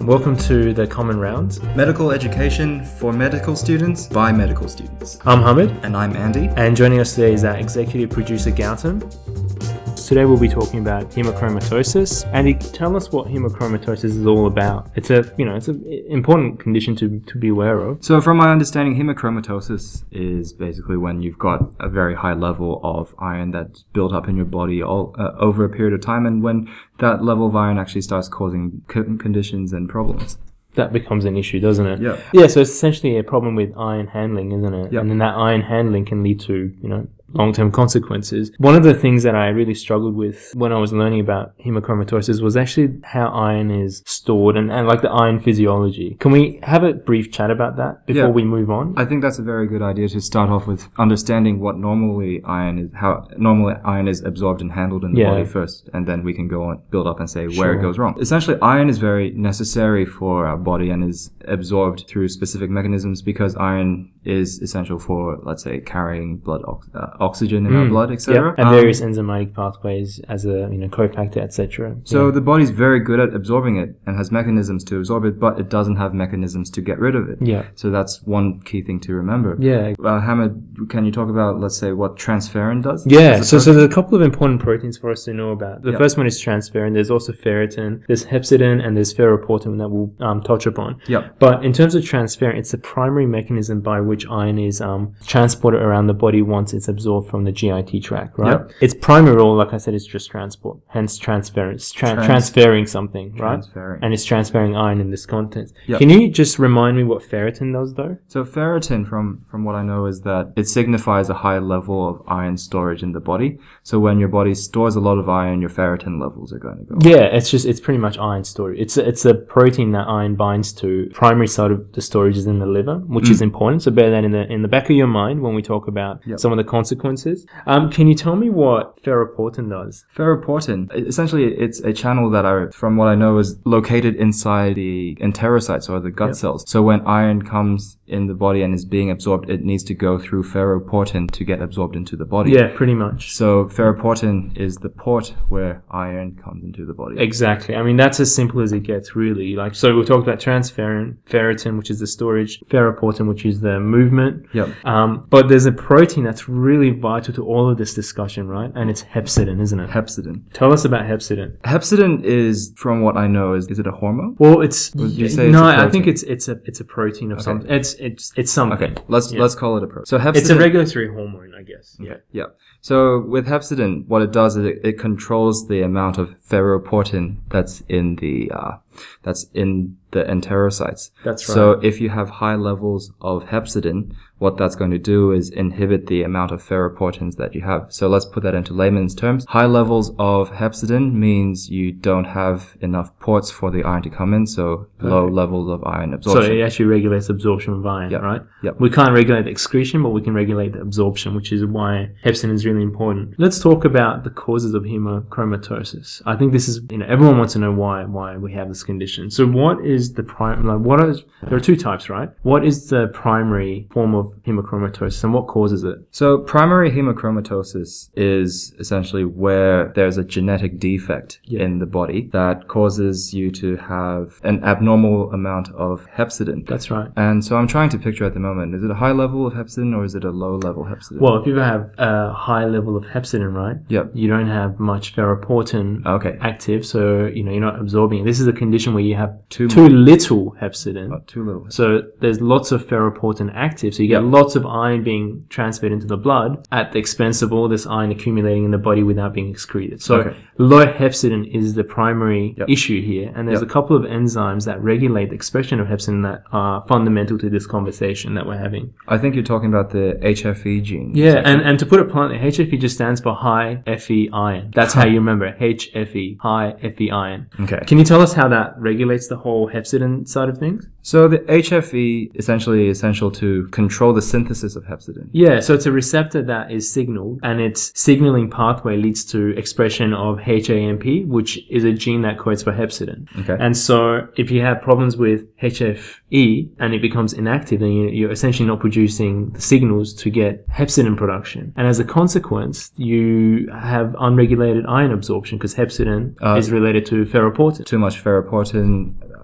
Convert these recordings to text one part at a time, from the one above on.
Welcome to the Common Rounds. Medical education for medical students by medical students. I'm Hamid, And I'm Andy. and joining us today is our executive producer Gautam. Today we'll be talking about hemochromatosis. Andy, tell us what hemochromatosis is all about. It's a, you know, it's an important condition to, to be aware of. So, from my understanding, hemochromatosis is basically when you've got a very high level of iron that's built up in your body all, uh, over a period of time, and when that level of iron actually starts causing co- conditions and problems. That becomes an issue, doesn't it? Yeah. Yeah, so it's essentially a problem with iron handling, isn't it? Yep. And then that iron handling can lead to, you know, long-term consequences. One of the things that I really struggled with when I was learning about hemochromatosis was actually how iron is stored and, and like the iron physiology. Can we have a brief chat about that before Yeah. we move on? I think that's a very good idea to start off with understanding what normally iron is, how normally iron is absorbed and handled in the Yeah. body first, and then we can go on, build up and say where Sure. it goes wrong. Essentially, iron is very necessary for our body and is absorbed through specific mechanisms because iron is essential for, let's say, carrying blood ox- uh, oxygen in our blood, etc. Yep. And Um, various enzymatic pathways as a, you know, cofactor, etc. So the body's very good at absorbing it and has mechanisms to absorb it, but it doesn't have mechanisms to get rid of it. Yeah. So that's one key thing to remember. Yeah. Uh, Hamid, can you talk about, let's say, what transferrin does? Yeah, as a so, so there's a couple of important proteins for us to know about. The Yep. first one is transferrin. There's also ferritin. There's hepcidin and there's ferroportin that we'll um, touch upon. Yep. But in terms of transferrin, it's the primary mechanism by which iron is um, transported around the body once it's absorbed from the GIT tract, right? Yep. Its primary role, like I said, is just transport. Hence, transference, tra- Trans- transferring something, right? Transferring. And it's transferring iron in this context. Yep. Can you just remind me what ferritin does, though? So ferritin, from from what I know, is that it signifies a high level of iron storage in the body. So when your body stores a lot of iron, your ferritin levels are going to go. up. Yeah, it's just it's pretty much iron storage. It's a, it's a protein that iron binds to. Primary site of the storage is in the liver, which mm. is important. So bear that in the in the back of your mind when we talk about Yep. some of the consequences. Um, can you tell me what ferroportin does? Ferroportin, essentially, it's a channel that, I, from what I know, is located inside the enterocytes or the gut Yep. cells. So when iron comes in the body and is being absorbed, it needs to go through ferroportin to get absorbed into the body. Yeah, pretty much. So ferroportin is the port where iron comes into the body. Exactly. I mean, that's as simple as it gets, really. Like, so we talked about transferrin, ferritin, which is the storage, ferroportin, which is the movement. Yep. Um, but there's a protein that's really vital to all of this discussion, right? And it's hepcidin, isn't it? Hepcidin. Tell us about hepcidin. Hepcidin is, from what I know, is is it a hormone? Well, it's Would you say it's no. a I think it's it's a it's a protein of something. It's it's it's something. Okay, let's Yeah. let's call it a protein. So hepcidin. It's a regulatory hormone, I guess. Yeah. Yeah. So with hepcidin, what it does is it, it controls the amount of ferroportin that's in the uh, that's in the enterocytes. That's right. So if you have high levels of hepcidin, what that's going to do is inhibit the amount of ferroportins that you have. So let's put that into layman's terms. High levels of hepcidin means you don't have enough ports for the iron to come in, so low levels of iron absorption. So it actually regulates absorption of iron, Yep. right? Yep. We can't regulate the excretion, but we can regulate the absorption, which is why hepcidin is really important. Let's talk about the causes of hemochromatosis. I think this is, you know, everyone wants to know why why we have this condition. So what is the prime? Like, what is? There are two types, right? What is the primary form of hemochromatosis, and what causes it? So primary hemochromatosis is essentially where there's a genetic defect Yeah. in the body that causes you to have an abnormal amount of hepcidin. That's right. And so I'm trying to picture at the moment, is it a high level of hepcidin or is it a low level hepcidin? Well, if you have a high level of hepcidin, right? Yep. You don't have much ferroportin Okay. active, so you know you're not absorbing it. This is a condition where you have Too too little hepcidin. Not too little. So there's lots of ferroportin active, so you get Yep. lots of iron being transferred into the blood at the expense of all this iron accumulating in the body without being excreted. So Okay. low hepcidin is the primary Yep. issue here, and there's Yep. a couple of enzymes that regulate the expression of hepcidin that are fundamental to this conversation that we're having. I think you're talking about the HFE gene. Yeah, and, and to put it bluntly, HFE just stands for high Fe iron. That's how you remember it, HFE, high Fe iron. Okay. Can you tell us how that that regulates the whole hepcidin side of things? So the HFE essentially essential to control the synthesis of hepcidin. Yeah, so it's a receptor that is signaled, and its signaling pathway leads to expression of HAMP, which is a gene that codes for hepcidin. Okay. And so if you have problems with HFE and it becomes inactive, then you- you're essentially not producing the signals to get hepcidin production. And as a consequence, you have unregulated iron absorption because hepcidin Uh, is related to ferroportin. Too much ferroportin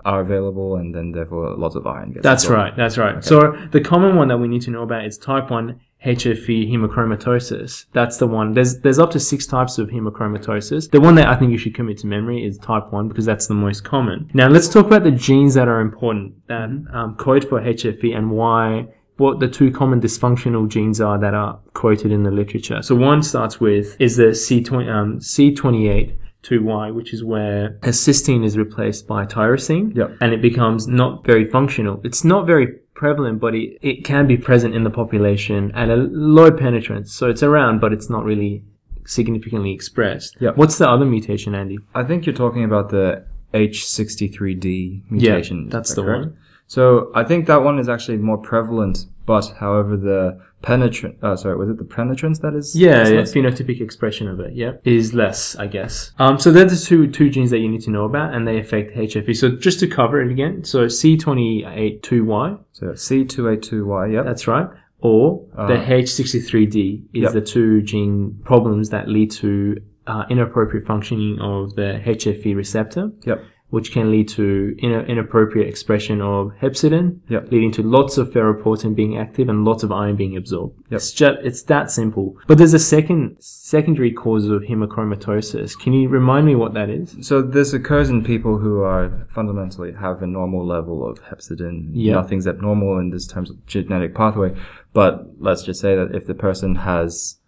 are available, and then therefore lots of iron gets. That's absorbed. right. That's right. So the common one that we need to know about is type one HFE hemochromatosis. That's the one. There's there's up to six types of hemochromatosis. The one that I think you should commit to memory is type one because that's the most common. Now let's talk about the genes that are important that um, code for HFE and why. What the two common dysfunctional genes are that are quoted in the literature. So one starts with is the C20 um, C28 2Y, which is where a cysteine is replaced by tyrosine Yep. and it becomes not very functional. It's not very prevalent, but it, it can be present in the population at a low penetrance. So it's around, but it's not really significantly expressed. Yep. What's the other mutation, Andy? I think you're talking about the H63D mutation. is that's that the correct? one. So I think that one is actually more prevalent, but however the penetrant, uh, sorry, was it the penetrance that is? Yeah, yeah, phenotypic expression of it, yeah, is less, I guess. Um, so they're the two two genes that you need to know about, and they affect HFE. So just to cover it again, so C28-2Y, So C282Y, yep. that's right, or the Uh, H63D is yep. the two gene problems that lead to uh, inappropriate functioning of the HFE receptor. Yep. Which can lead to ina- inappropriate expression of hepcidin, Yep. leading to lots of ferroportin being active and lots of iron being absorbed. Yep. It's just it's that simple. But there's a second secondary cause of hemochromatosis. Can you remind me what that is? So this occurs in people who are fundamentally have a normal level of hepcidin. Yeah. Nothing's abnormal in this terms of genetic pathway. But let's just say that if the person has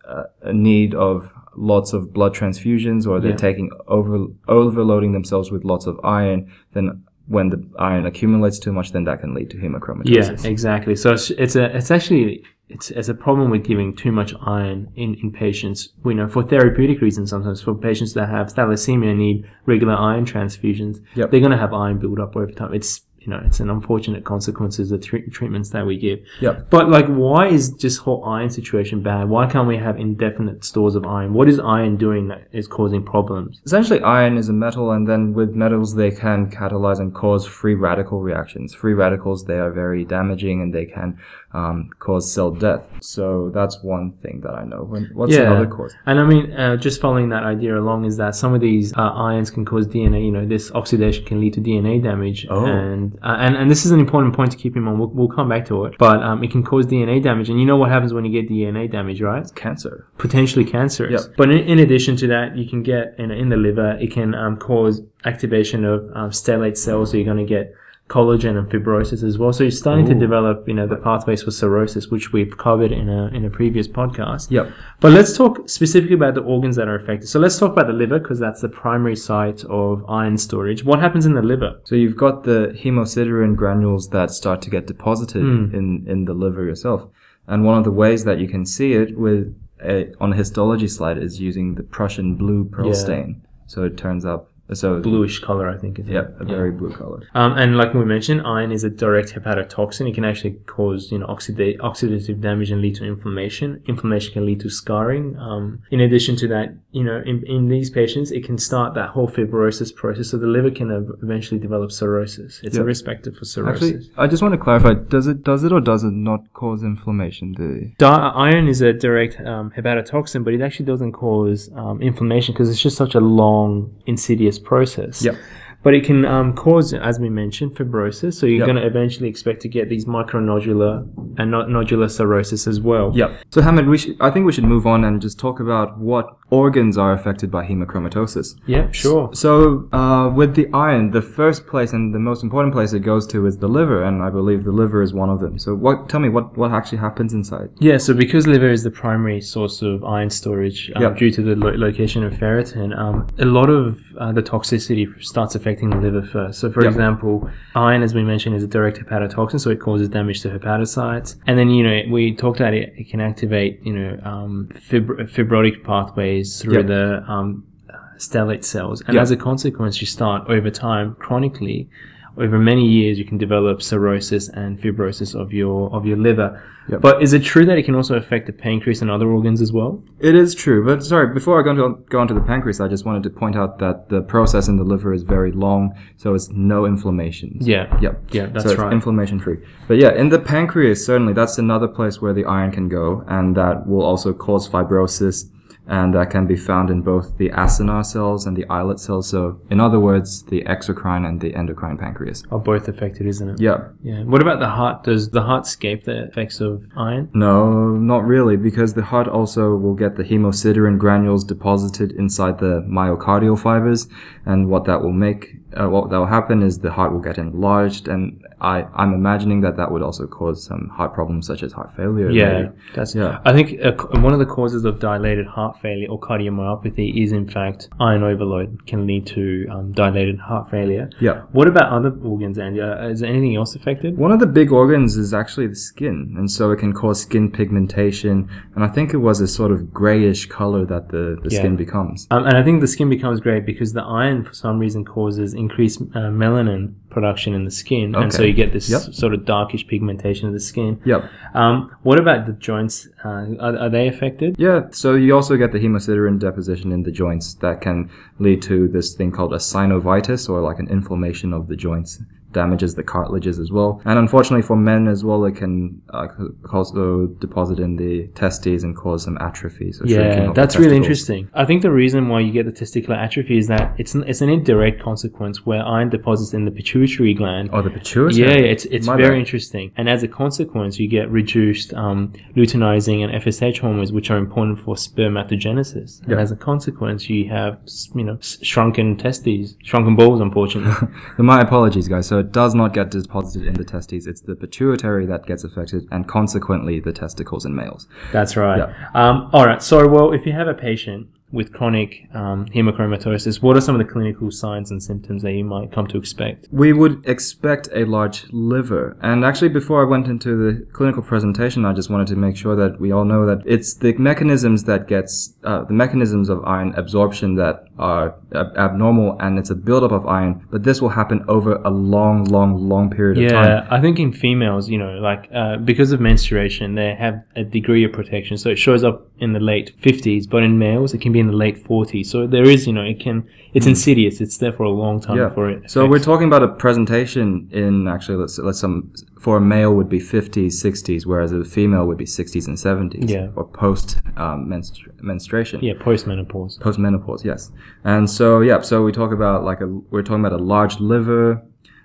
a need of lots of blood transfusions or they're Yeah. taking over overloading themselves with lots of iron, then when the iron accumulates too much, then that can lead to hemochromatosis. Yeah, exactly. So it's, it's a it's actually it's, it's a problem with giving too much iron in, in patients. We know for therapeutic reasons sometimes for patients that have thalassemia need regular iron transfusions, Yep. they're going to have iron build up over time. It's you know it's an unfortunate consequences of tre- treatments that we give. Yep. But like, why is this whole iron situation bad? Why can't we have indefinite stores of iron? What is iron doing that is causing problems? Essentially, iron is a metal, and then with metals, they can catalyze and cause free radical reactions. Free radicals, they are very damaging and they can um, cause cell death. So that's one thing that I know. When- What's Yeah. another cause? And I mean, uh, just following that idea along is that some of these uh, ions can cause DNA. You know, this oxidation can lead to DNA damage, Oh. and uh, and and this is an important point to keep in mind. We'll, we'll come back to it, but um, it can cause DNA damage. And you know what happens when you get DNA damage, right? It's Cancer. potentially cancerous. Yep. But in, in addition to that, you can get in, in the liver, it can um, cause activation of um, stellate cells. So you're going to get collagen and fibrosis as well. So you're starting to develop, you know, the pathways for cirrhosis, which we've covered in a in a previous podcast. Yep. But let's talk specifically about the organs that are affected. So let's talk about the liver because that's the primary site of iron storage. What happens in the liver? So you've got the hemosiderin granules that start to get deposited Hmm. in, in the liver yourself. And one of the ways that you can see it with a, on a histology slide is using the Prussian blue Perls Yeah. stain. So it turns up so Bluish color, I think. yeah, it? a very blue color. Um, and like we mentioned, iron is a direct hepatotoxin. It can actually cause, you know, oxida- oxidative damage and lead to inflammation. Inflammation can lead to scarring. Um, in addition to that, you know, in, in these patients, it can start that whole fibrosis process. So the liver can ev- eventually develop cirrhosis. It's Yeah. a risk factor for cirrhosis. Actually, I just want to clarify: does it does it or does it not cause inflammation? The Di- iron is a direct um, hepatotoxin, but it actually doesn't cause um, inflammation because it's just such a long, insidious process. Yep. But it can um, cause, as we mentioned, fibrosis. So you're Yep. going to eventually expect to get these micronodular and not nodular cirrhosis as well. Yep. So Hamid, we should, I think we should move on and just talk about what organs are affected by hemochromatosis. Yeah, sure. So, uh, with the iron, the first place and the most important place it goes to is the liver, and I believe the liver is one of them. So, what? Tell me what what actually happens inside? Yeah, so because liver is the primary source of iron storage um, Yep. due to the lo- location of ferritin, um, a lot of uh, the toxicity starts affecting the liver first. So, for Yep. example, iron, as we mentioned, is a direct hepatotoxin, so it causes damage to hepatocytes. And then, you know, we talked about it, it can activate, you know, um, fibr- fibrotic pathways through Yep. the um, stellate cells, and Yeah. as a consequence, you start over time, chronically, over many years, you can develop cirrhosis and fibrosis of your of your liver. Yep. But is it true that it can also affect the pancreas and other organs as well? It is true, but sorry, before I go, into, go on to the pancreas, I just wanted to point out that the process in the liver is very long, so it's no inflammation. Yeah. Yep. Yeah, that's so it's right. inflammation free. But yeah, in the pancreas, certainly that's another place where the iron can go, and that will also cause fibrosis, and that can be found in both the acinar cells and the islet cells. So, in other words, the exocrine and the endocrine pancreas. Are both affected, isn't it? Yeah. Yeah. What about the heart? Does the heart escape the effects of iron? No, not really, because the heart also will get the hemosiderin granules deposited inside the myocardial fibers, and what that will make, uh, what that will happen is the heart will get enlarged, and I, I'm imagining that that would also cause some heart problems such as heart failure. Yeah, maybe. that's. Yeah. I think uh, one of the causes of dilated heart failure or cardiomyopathy is in fact iron overload can lead to um, dilated heart failure. Yeah. What about other organs, Andy? Uh, is anything else affected? One of the big organs is actually the skin, and so it can cause skin pigmentation, and I think it was a sort of grayish color that the, the Yeah. skin becomes. Um, and I think the skin becomes gray because the iron, for some reason, causes increased uh, melanin production in the skin, and so you get this Yep. sort of darkish pigmentation of the skin. Yep. Um, what about the joints? Uh, are, are they affected? Yeah, so you also get the hemosiderin deposition in the joints that can lead to this thing called a synovitis or like an inflammation of the joints. Damages the cartilages as well. And unfortunately for men as well, it can uh, also deposit in the testes and cause some atrophy. So Yeah, that's really interesting. I think the reason why you get the testicular atrophy is that it's an, it's an indirect consequence where iron deposits in the pituitary gland. Oh, the pituitary. Yeah, it's it's My very bad. interesting, and as a consequence, you get reduced um, luteinizing and FSH hormones, which are important for spermatogenesis. And Yeah. as a consequence, you have you know shrunken testes, shrunken balls, unfortunately. My apologies, guys. So it does not get deposited in the testes. It's the pituitary that gets affected, and consequently the testicles in males. That's right. Yeah. Um, all right. So, well, if you have a patient with chronic um, hemochromatosis, what are some of the clinical signs and symptoms that you might come to expect? We would expect a large liver. And actually, before I went into the clinical presentation, I just wanted to make sure that we all know that it's the mechanisms that gets, uh, the mechanisms of iron absorption that are ab- abnormal and it's a buildup of iron, but this will happen over a long, long, long period of time. Yeah, I think in females, you know, like uh, because of menstruation, they have a degree of protection. So it shows up in the late 50s, but in males, it can be in the late 40s. So there is, you know, it can, it's insidious. It's there for a long time Hmm. Yeah. before it. So we're talking about a presentation in actually let's let's some for a male would be 50s, 60s, whereas a female would be 60s and 70s. Yeah. Or post um, menstru- menstruation. yeah, post menopause. Post menopause, yes. And so yeah, so we talk about like a we're talking about a large liver.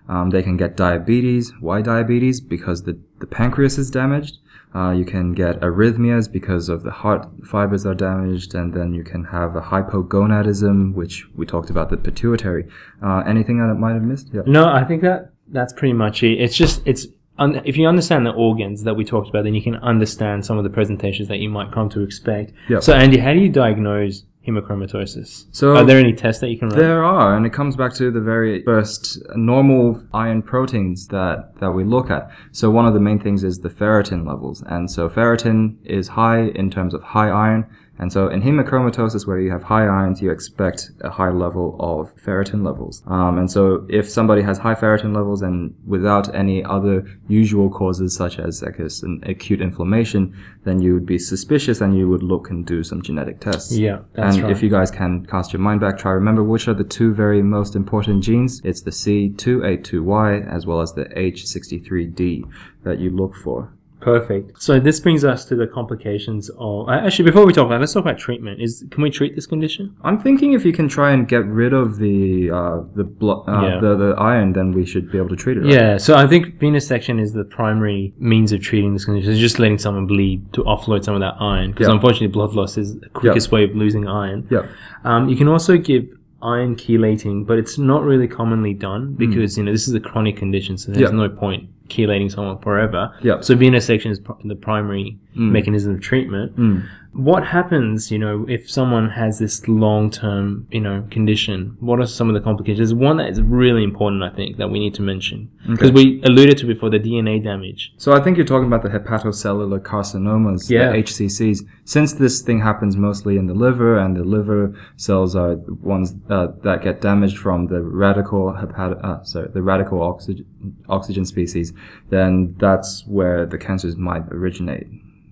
Um, they can get diabetes. Why diabetes? Because the the pancreas is damaged. Uh, you can get arrhythmias because of the heart fibers are damaged, and then you can have a hypogonadism, which we talked about the pituitary. Uh, anything that I might have missed? Yeah. No, I think that that's pretty much it. It's just it's un- if you understand the organs that we talked about, then you can understand some of the presentations that you might come to expect. Yep. So, Andy, how do you diagnose hemochromatosis? So- are there any tests that you can run? There are, and it comes back to the very first normal iron proteins that, that we look at. So one of the main things is the ferritin levels. And so ferritin is high in terms of high iron. And so in hemochromatosis, where you have high ions, you expect a high level of ferritin levels. Um, and so if somebody has high ferritin levels and without any other usual causes, such as I guess an acute inflammation, then you would be suspicious and you would look and do some genetic tests. Yeah, that's and right. if you guys can cast your mind back, try remember which are the two very most important genes. It's the C282Y as well as the H63D that you look for. Perfect. So this brings us to the complications of. uh, Actually, before we talk about, it, let's talk about treatment. Is can we treat this condition? I'm thinking if you can try and get rid of the uh, the, blo- uh, Yeah. the the iron, then we should be able to treat it. right? Yeah. So I think venesection is the primary means of treating this condition. It's just letting someone bleed to offload some of that iron, because Yeah. unfortunately, blood loss is the quickest way of losing iron. Yeah. Um, you can also give iron chelating, but it's not really commonly done because you know this is a chronic condition, so there's. Yeah. no point chelating someone forever. Yeah. So venesection is the primary Mm. mechanism of treatment. Mm. What happens, you know, if someone has this long term, you know, condition? What are some of the complications? One that is really important, I think, that we need to mention. Because we alluded to before the DNA damage. So I think you're talking about the hepatocellular carcinomas, Yeah. the HCCs. Since this thing happens mostly in the liver, and the liver cells are ones uh, that get damaged from the radical hepat- uh, sorry, the radical oxygen oxygen species, then that's where the cancers might originate.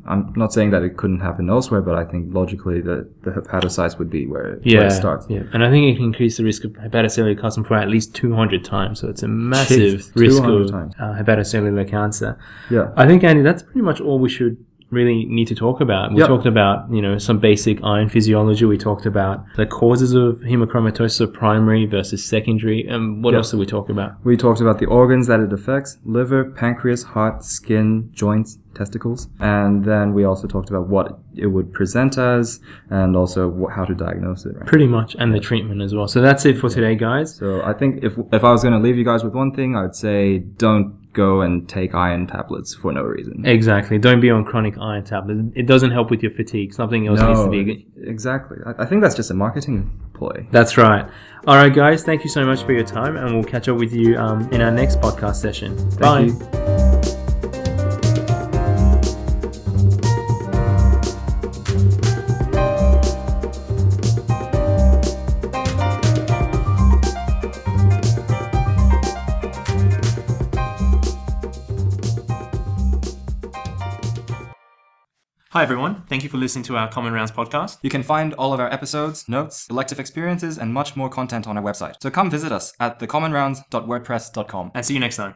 I'm not saying that it couldn't happen elsewhere, but I think logically the, the hepatocytes would be where, where Yeah, it starts. yeah, and I think it can increase the risk of hepatocellular carcinoma by at least 200 times. So it's a massive risk of uh, hepatocellular cancer. Yeah. I think, Andy, that's pretty much all we should really need to talk about. We Yep. talked about, you know, some basic iron physiology. We talked about the causes of hemochromatosis, so primary versus secondary. And what Yep. else did we talk about? We talked about the organs that it affects liver, pancreas, heart, skin, joints, testicles. And then we also talked about what it would present as and also wh- how to diagnose it. Right? Pretty much, and the treatment as well. So that's it for today, guys. So I think if, if I was going to leave you guys with one thing, I'd say don't go and take iron tablets for no reason. Exactly. Don't be on chronic iron tablets. It doesn't help with your fatigue. Something else needs to be. exactly. I, think that's just a marketing ploy. That's right. All right, guys. Thank you so much for your time, and we'll catch up with you um, in our next podcast session. Bye. You. Hi, everyone. Thank you for listening to our Common Rounds podcast. You can find all of our episodes, notes, elective experiences, and much more content on our website. So come visit us at thecommonrounds.wordpress.com. And see you next time.